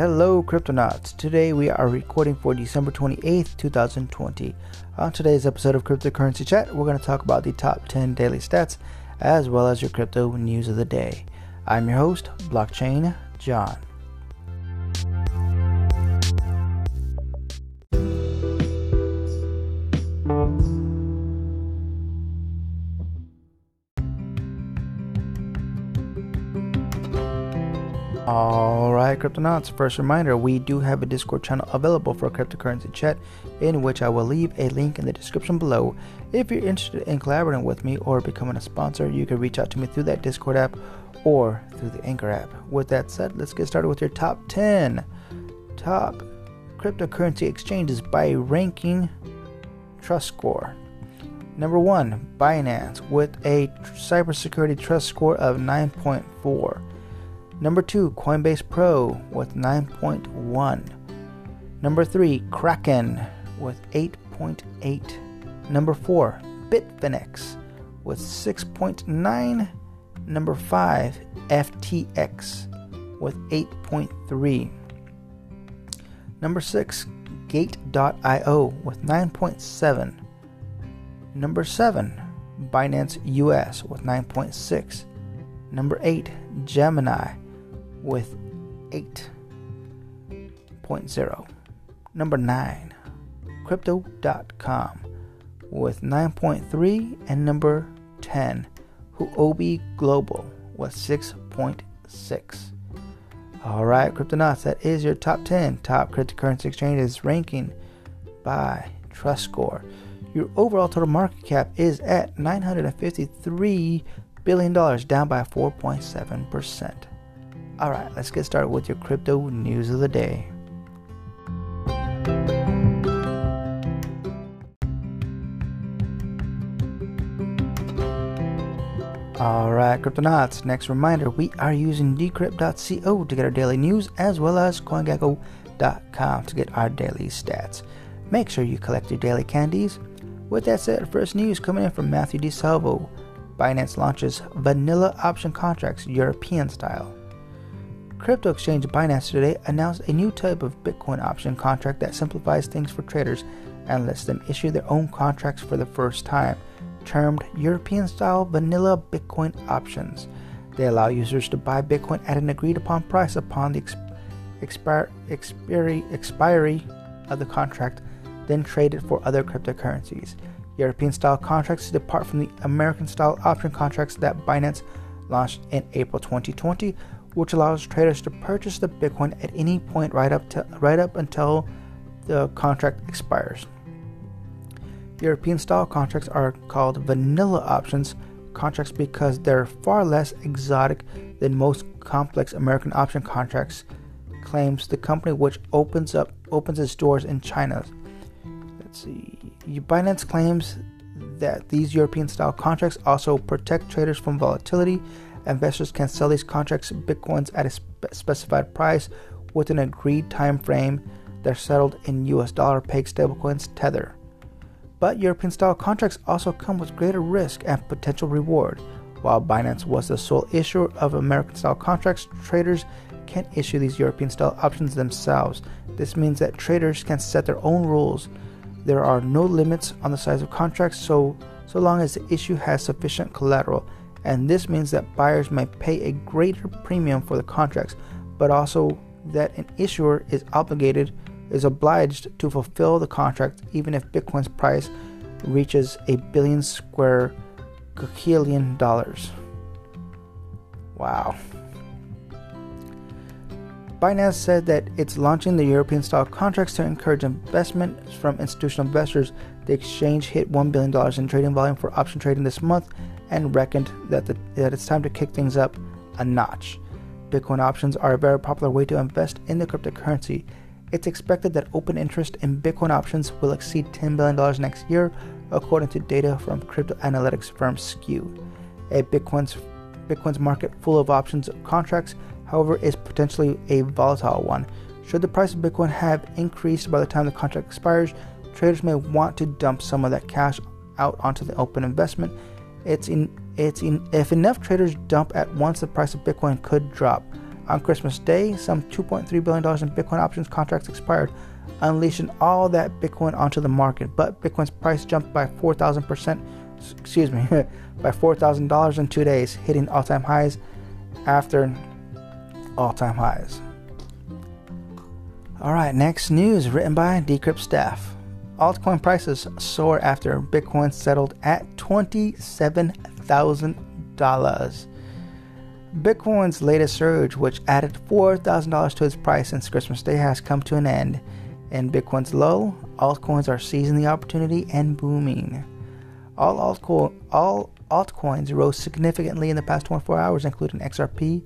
Hello, Cryptonauts. Today we are recording for December 28th, 2020. On today's episode of Cryptocurrency Chat, we're going to talk about the top 10 daily stats as well as your crypto news of the day. I'm your host, Blockchain John. Cryptonauts, first reminder we do have a Discord channel available for cryptocurrency chat, in which I will leave a link in the description below. If you're interested in collaborating with me or becoming a sponsor, you can reach out to me through that Discord app or through the Anchor app. With that said, let's get started with your top 10 top cryptocurrency exchanges by ranking trust score. Number one, Binance with a cybersecurity trust score of 9.4. Number 2, Coinbase Pro with 9.1. Number 3, Kraken with 8.8. Number 4, Bitfinex with 6.9. Number 5, FTX with 8.3. Number 6, Gate.io with 9.7. Number 7, Binance US with 9.6. Number 8, Gemini with 8.0. Number 9, Crypto.com with 9.3. And number 10, Huobi Global with 6.6. All right, Cryptonauts, that is your top 10 top cryptocurrency exchanges ranking by Trust Score. Your overall total market cap is at $953 billion, down by 4.7%. All right, let's get started with your crypto news of the day. All right, Cryptonauts. Next reminder we are using decrypt.co to get our daily news as well as CoinGecko.com to get our daily stats. Make sure you collect your daily candies. With that said, first news coming in from Matthew De Silva. Binance launches vanilla option contracts European style. Crypto exchange Binance today announced a new type of Bitcoin option contract that simplifies things for traders and lets them issue their own contracts for the first time, termed European style vanilla Bitcoin options. They allow users to buy Bitcoin at an agreed upon price upon the expir- expiry, expiry of the contract, then trade it for other cryptocurrencies. European style contracts depart from the American style option contracts that Binance launched in April 2020 which allows traders to purchase the Bitcoin at any point right up to right up until the contract expires. European style contracts are called vanilla options contracts because they're far less exotic than most complex American option contracts, claims the company which opens up opens its doors in China. Let's see. Binance claims that these European style contracts also protect traders from volatility Investors can sell these contracts bitcoins at a spe- specified price with an agreed time frame. They're settled in US dollar pegged stablecoins Tether. But European style contracts also come with greater risk and potential reward. While Binance was the sole issuer of American style contracts, traders can issue these European style options themselves. This means that traders can set their own rules. There are no limits on the size of contracts so so long as the issue has sufficient collateral and this means that buyers might pay a greater premium for the contracts, but also that an issuer is obligated is obliged to fulfill the contract even if Bitcoin's price reaches a billion square quillion dollars. Wow. Binance said that it's launching the European style contracts to encourage investment from institutional investors. The exchange hit $1 billion in trading volume for option trading this month and reckoned that, the, that it's time to kick things up a notch. Bitcoin options are a very popular way to invest in the cryptocurrency. It's expected that open interest in Bitcoin options will exceed $10 billion next year, according to data from crypto analytics firm Skew. A Bitcoin's, Bitcoin's market full of options contracts, however, is potentially a volatile one. Should the price of Bitcoin have increased by the time the contract expires, traders may want to dump some of that cash out onto the open investment it's in it's in if enough traders dump at once the price of Bitcoin could drop. On Christmas Day, some $2.3 billion in Bitcoin options contracts expired, unleashing all that Bitcoin onto the market. But Bitcoin's price jumped by 4,000%, excuse me, by $4,000 in two days, hitting all time highs after all time highs. All right, next news written by Decrypt staff. Altcoin prices soar after Bitcoin settled at $27,000. Bitcoin's latest surge, which added $4,000 to its price since Christmas Day, has come to an end. In Bitcoin's low, altcoins are seizing the opportunity and booming. All, altco- all altcoins rose significantly in the past 24 hours, including XRP,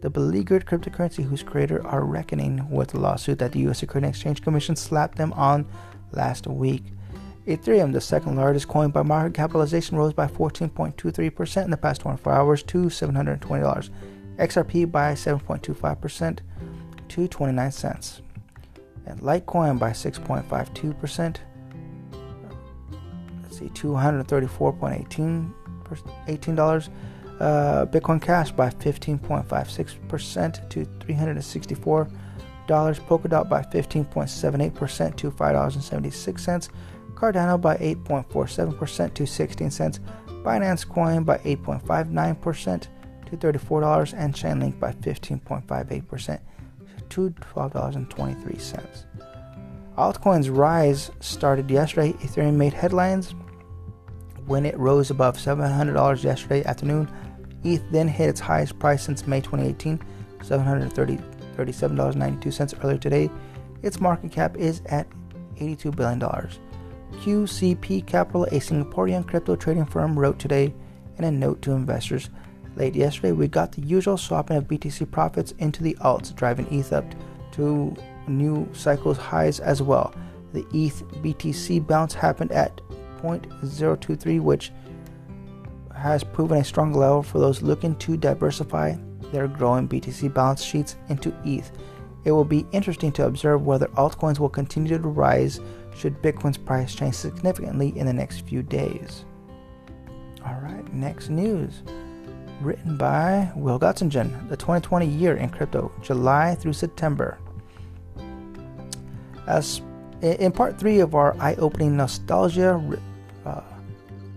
the beleaguered cryptocurrency whose creators are reckoning with the lawsuit that the U.S. Securities Exchange Commission slapped them on last week. Ethereum, the second largest coin by market capitalization, rose by 14.23% in the past 24 hours to $720. XRP by 7.25% to 29 cents. And Litecoin by 6.52%. Let's see, $234.18 $18. Uh, Bitcoin Cash by 15.56% to $364. Polkadot by 15.78% to $5.76. Cardano by 8.47% to 16 cents. Binance Coin by 8.59% to $34. And Chainlink by 15.58% to $12.23. Altcoins rise started yesterday. Ethereum made headlines when it rose above $700 yesterday afternoon. ETH then hit its highest price since May 2018, $737.92 earlier today. Its market cap is at $82 billion. QCP Capital, a Singaporean crypto trading firm, wrote today in a note to investors. Late yesterday, we got the usual swapping of BTC profits into the alts, driving ETH up to new cycles highs as well. The ETH BTC bounce happened at 0.023, which has proven a strong level for those looking to diversify their growing BTC balance sheets into ETH. It will be interesting to observe whether altcoins will continue to rise should Bitcoin's price change significantly in the next few days. All right, next news. Written by Will Gottingen, the 2020 year in crypto, July through September. As in part three of our eye-opening nostalgia uh,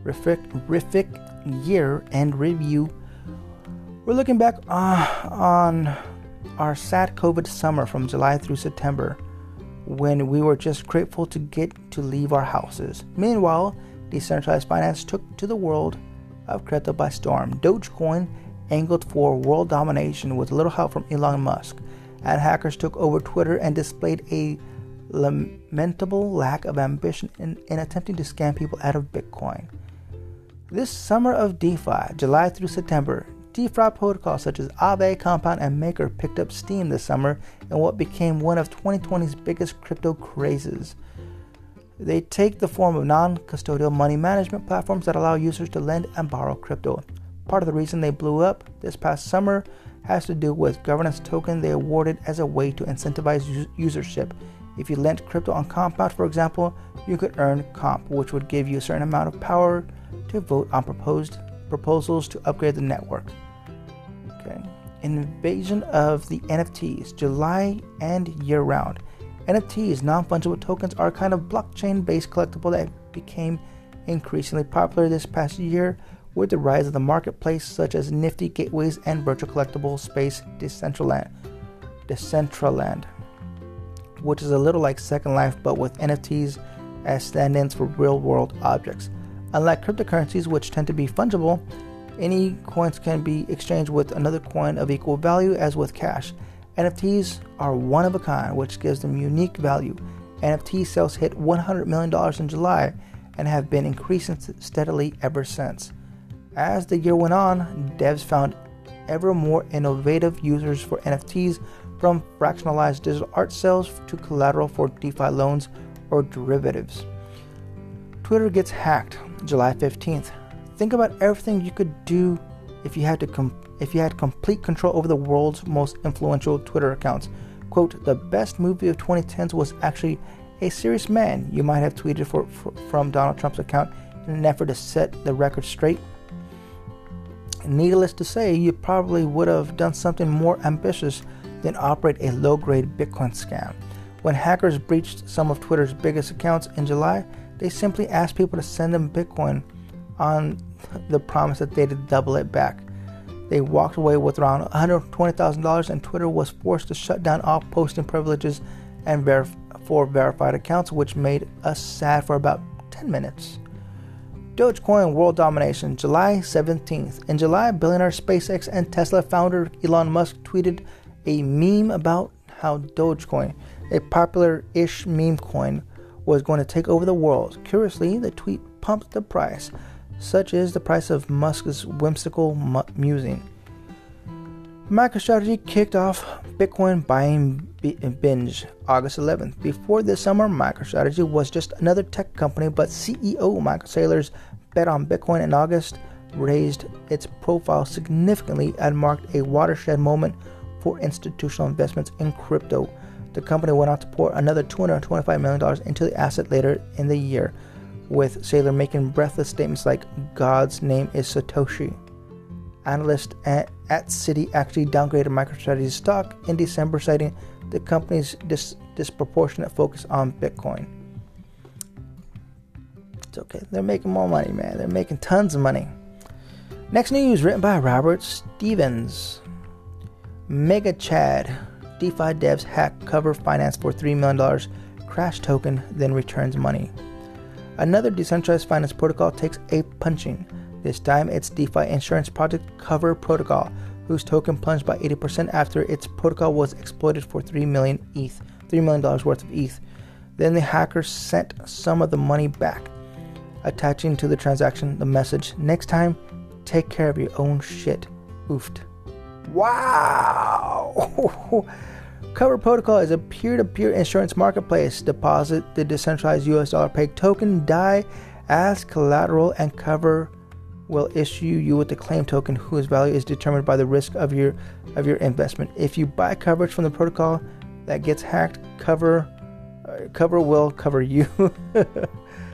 rific, year end review, we're looking back uh, on our sad COVID summer from July through September when we were just grateful to get to leave our houses. Meanwhile, decentralized finance took to the world of crypto by storm. Dogecoin angled for world domination with little help from Elon Musk, and hackers took over Twitter and displayed a lamentable lack of ambition in, in attempting to scam people out of Bitcoin. This summer of DeFi, July through September, DeFi protocols such as Aave, Compound, and Maker picked up steam this summer in what became one of 2020's biggest crypto crazes. They take the form of non custodial money management platforms that allow users to lend and borrow crypto. Part of the reason they blew up this past summer has to do with governance token they awarded as a way to incentivize usership. If you lent crypto on Compound, for example, you could earn comp, which would give you a certain amount of power to vote on proposed proposals to upgrade the network. Okay. Invasion of the NFTs, July and year round. NFTs, non fungible tokens, are a kind of blockchain based collectible that became increasingly popular this past year with the rise of the marketplace, such as Nifty Gateways and virtual collectible space Decentraland. Decentraland, which is a little like Second Life but with NFTs as stand ins for real world objects. Unlike cryptocurrencies, which tend to be fungible, any coins can be exchanged with another coin of equal value as with cash. NFTs are one of a kind, which gives them unique value. NFT sales hit $100 million in July and have been increasing steadily ever since. As the year went on, devs found ever more innovative users for NFTs from fractionalized digital art sales to collateral for DeFi loans or derivatives. Twitter gets hacked July 15th. Think about everything you could do if you had to com- if you had complete control over the world's most influential Twitter accounts. Quote, the best movie of 2010s was actually A Serious Man. You might have tweeted for, for, from Donald Trump's account in an effort to set the record straight. Needless to say, you probably would have done something more ambitious than operate a low grade Bitcoin scam. When hackers breached some of Twitter's biggest accounts in July, they simply asked people to send them Bitcoin on the promise that they'd double it back. They walked away with around $120,000, and Twitter was forced to shut down all posting privileges and verif- for verified accounts, which made us sad for about 10 minutes. Dogecoin world domination, July 17th. In July, billionaire SpaceX and Tesla founder Elon Musk tweeted a meme about how Dogecoin, a popular ish meme coin, was going to take over the world. Curiously, the tweet pumped the price. Such is the price of Musk's whimsical mu- musing. MicroStrategy kicked off Bitcoin buying binge August 11th. Before this summer, MicroStrategy was just another tech company, but CEO Michael Saylor's bet on Bitcoin in August raised its profile significantly and marked a watershed moment for institutional investments in crypto. The company went on to pour another $225 million into the asset later in the year, with Saylor making breathless statements like, God's name is Satoshi. Analysts at, at Citi actually downgraded MicroStrategy's stock in December, citing the company's dis- disproportionate focus on Bitcoin. It's okay. They're making more money, man. They're making tons of money. Next news written by Robert Stevens. Mega Chad. DeFi devs hack cover finance for $3 million crash token, then returns money. Another decentralized finance protocol takes a punching. This time it's DeFi insurance project Cover Protocol, whose token plunged by 80% after its protocol was exploited for 3 million ETH, $3 million worth of ETH. Then the hacker sent some of the money back, attaching to the transaction the message, next time, take care of your own shit. Oofed. Wow! Cover Protocol is a peer to peer insurance marketplace. Deposit the decentralized US dollar peg token, DAI, as collateral, and Cover will issue you with the claim token whose value is determined by the risk of your of your investment. If you buy coverage from the protocol that gets hacked, cover uh, cover will cover you.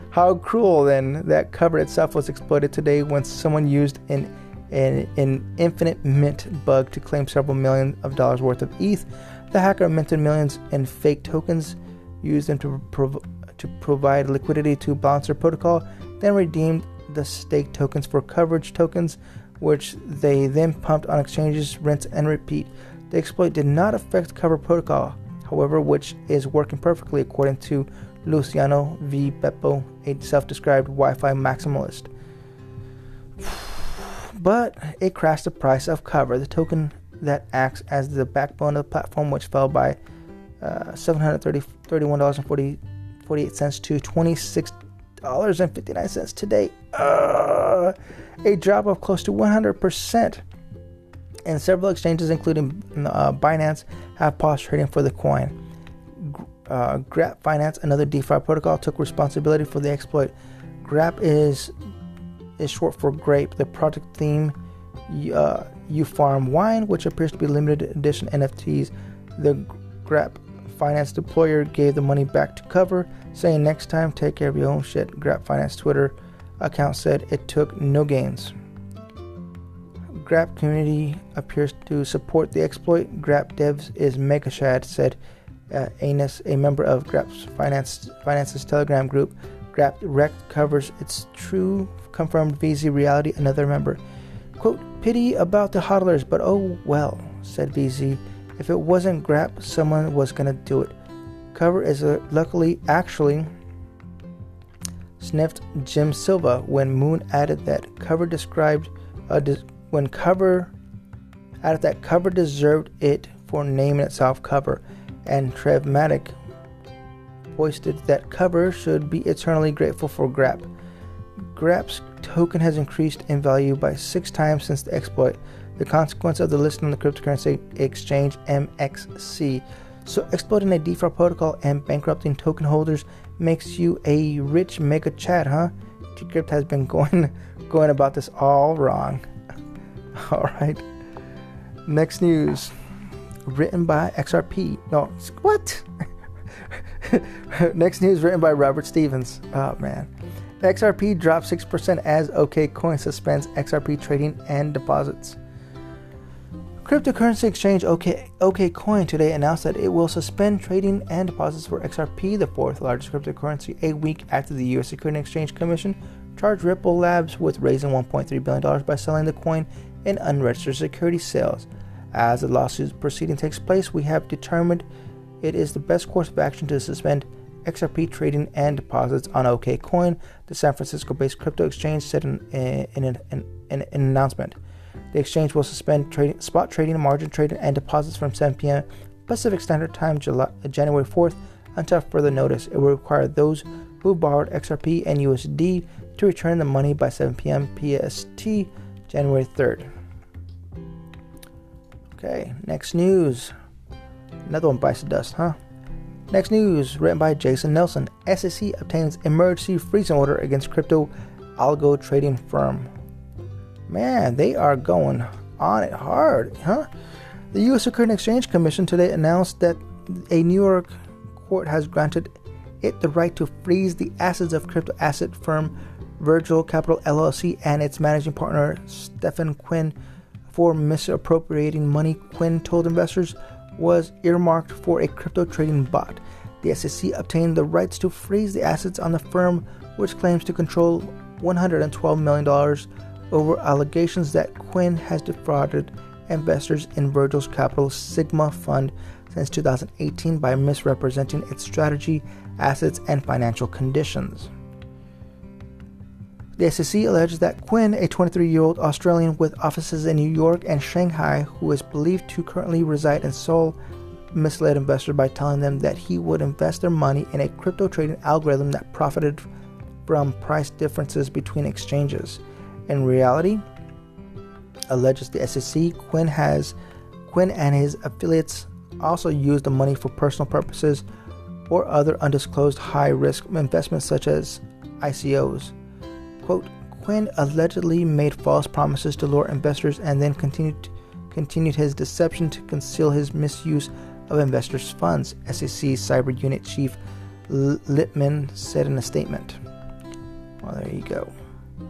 How cruel then that cover itself was exploited today when someone used an an, an infinite mint bug to claim several million of dollars worth of ETH. The hacker minted millions in fake tokens, used them to, prov- to provide liquidity to Balancer Protocol, then redeemed the stake tokens for coverage tokens, which they then pumped on exchanges, rinse and repeat. The exploit did not affect Cover Protocol, however, which is working perfectly according to Luciano V. Beppo, a self described Wi Fi maximalist but it crashed the price of Cover, the token that acts as the backbone of the platform, which fell by uh, $731.48 to $26.59 today. Uh, a drop of close to 100%. And several exchanges, including uh, Binance, have paused trading for the coin. Uh, Grap Finance, another DeFi protocol, took responsibility for the exploit. Grap is is short for grape. The project theme, uh, You Farm Wine, which appears to be limited edition NFTs. The Grap Finance deployer gave the money back to cover, saying next time take care of your own shit. Grap Finance Twitter account said it took no gains. Grap community appears to support the exploit. Grap devs is Mega Chad, said uh, Anus, a member of Grap's finance, Finance's Telegram group. Grap Rec covers its true confirmed VZ Reality, another member. Quote, pity about the hodlers, but oh well, said VZ. If it wasn't Grap, someone was gonna do it. Cover is a, luckily actually sniffed Jim Silva when Moon added that cover described uh, des- when cover added that cover deserved it for naming itself cover, and Trevmatic posted that cover should be eternally grateful for Grap. Grap's token has increased in value by six times since the exploit, the consequence of the listing on the cryptocurrency exchange MXC. So, exploiting a DeFi protocol and bankrupting token holders makes you a rich mega chad, huh? Decrypt has been going going about this all wrong. all right. Next news, written by XRP. No, what? Next news written by Robert Stevens. Oh man. XRP dropped 6% as OKCoin suspends XRP trading and deposits. Cryptocurrency exchange OK, OKCoin today announced that it will suspend trading and deposits for XRP, the fourth largest cryptocurrency, a week after the U.S. Securities and Exchange Commission charged Ripple Labs with raising $1.3 billion by selling the coin in unregistered security sales. As the lawsuit proceeding takes place, we have determined it is the best course of action to suspend XRP trading and deposits on OKCoin, the San Francisco based crypto exchange said in, in, in, in, an announcement. The exchange will suspend trading, spot trading, margin trading, and deposits from 7 p.m. Pacific Standard Time, July, January 4th, until further notice. It will require those who borrowed XRP and USD to return the money by 7 p.m. PST, January 3rd. Okay, next news. Another one bites the dust, huh? Next news, written by Jason Nelson. SEC obtains emergency freezing order against crypto algo trading firm. Man, they are going on it hard, huh? The U.S. Securities and Exchange Commission today announced that a New York court has granted it the right to freeze the assets of crypto asset firm Virgil Capital LLC and its managing partner Stephen Quinn for misappropriating money Quinn told investors was earmarked for a crypto trading bot. The SEC obtained the rights to freeze the assets on the firm, which claims to control $112 million over allegations that Quinn has defrauded investors in Virgil's Capital Sigma Fund since 2018 by misrepresenting its strategy, assets, and financial conditions. The SEC alleges that Quinn, a 23 year old Australian with offices in New York and Shanghai, who is believed to currently reside in Seoul, misled investors by telling them that he would invest their money in a crypto trading algorithm that profited from price differences between exchanges. In reality, alleges the SEC, Quinn has Quinn and his affiliates also used the money for personal purposes or other undisclosed high risk investments such as ICOs. Quote, Quinn allegedly made false promises to lure investors and then continued continued his deception to conceal his misuse of investors' funds, SEC Cyber Unit Chief Littman said in a statement. Well, there you go.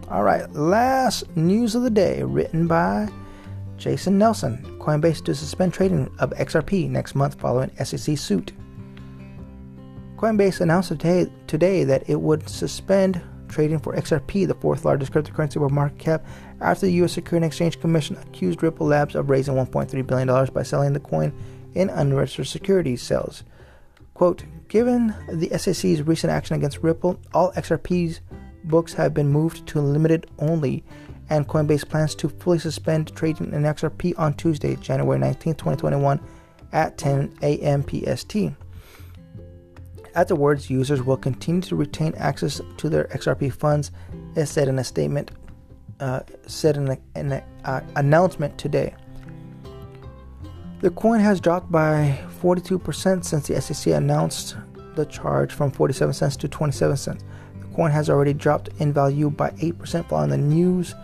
All right, last news of the day, written by Jason Nelson. Coinbase to suspend trading of XRP next month following SEC suit. Coinbase announced today, today that it would suspend trading for XRP, the fourth largest cryptocurrency by market cap, after the U.S. Securities and Exchange Commission accused Ripple Labs of raising $1.3 billion by selling the coin in unregistered securities sales. Quote, Given the SEC's recent action against Ripple, all XRP's books have been moved to limited only, and Coinbase plans to fully suspend trading in XRP on Tuesday, January 19, 2021, at 10 a.m. PST. Afterwards, users will continue to retain access to their XRP funds, as said in a statement, uh, said in an uh, announcement today. The coin has dropped by 42% since the SEC announced the charge from 47 cents to 27 cents. The coin has already dropped in value by 8% following the news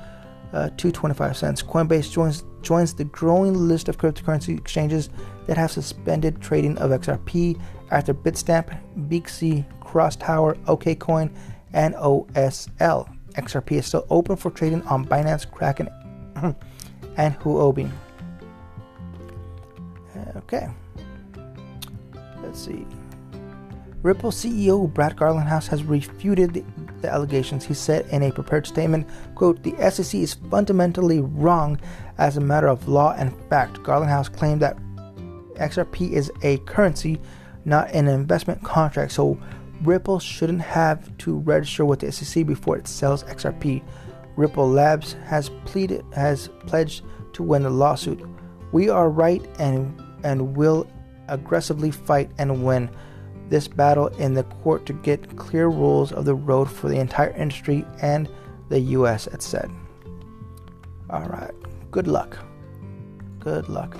uh, to 25 cents. Coinbase joins joins the growing list of cryptocurrency exchanges that have suspended trading of XRP after Bitstamp, Beaxy, Crosstower, OKCoin, and OSL. XRP is still open for trading on Binance, Kraken, and Huobi. Okay. Let's see. Ripple CEO Brad Garlinghouse has refuted the, the, allegations. He said in a prepared statement, quote, The SEC is fundamentally wrong as a matter of law and fact. Garlinghouse claimed that XRP is a currency not an investment contract, so Ripple shouldn't have to register with the SEC before it sells XRP. Ripple Labs has pleaded has pledged to win the lawsuit. We are right and and will aggressively fight and win this battle in the court to get clear rules of the road for the entire industry and the US, it said. All right. Good luck. Good luck.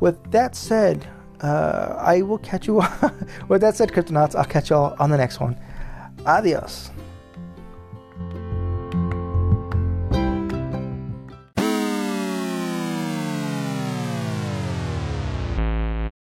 With that said, uh, I will catch you. with that said, Cryptonauts, I'll catch you all on the next one. Adios.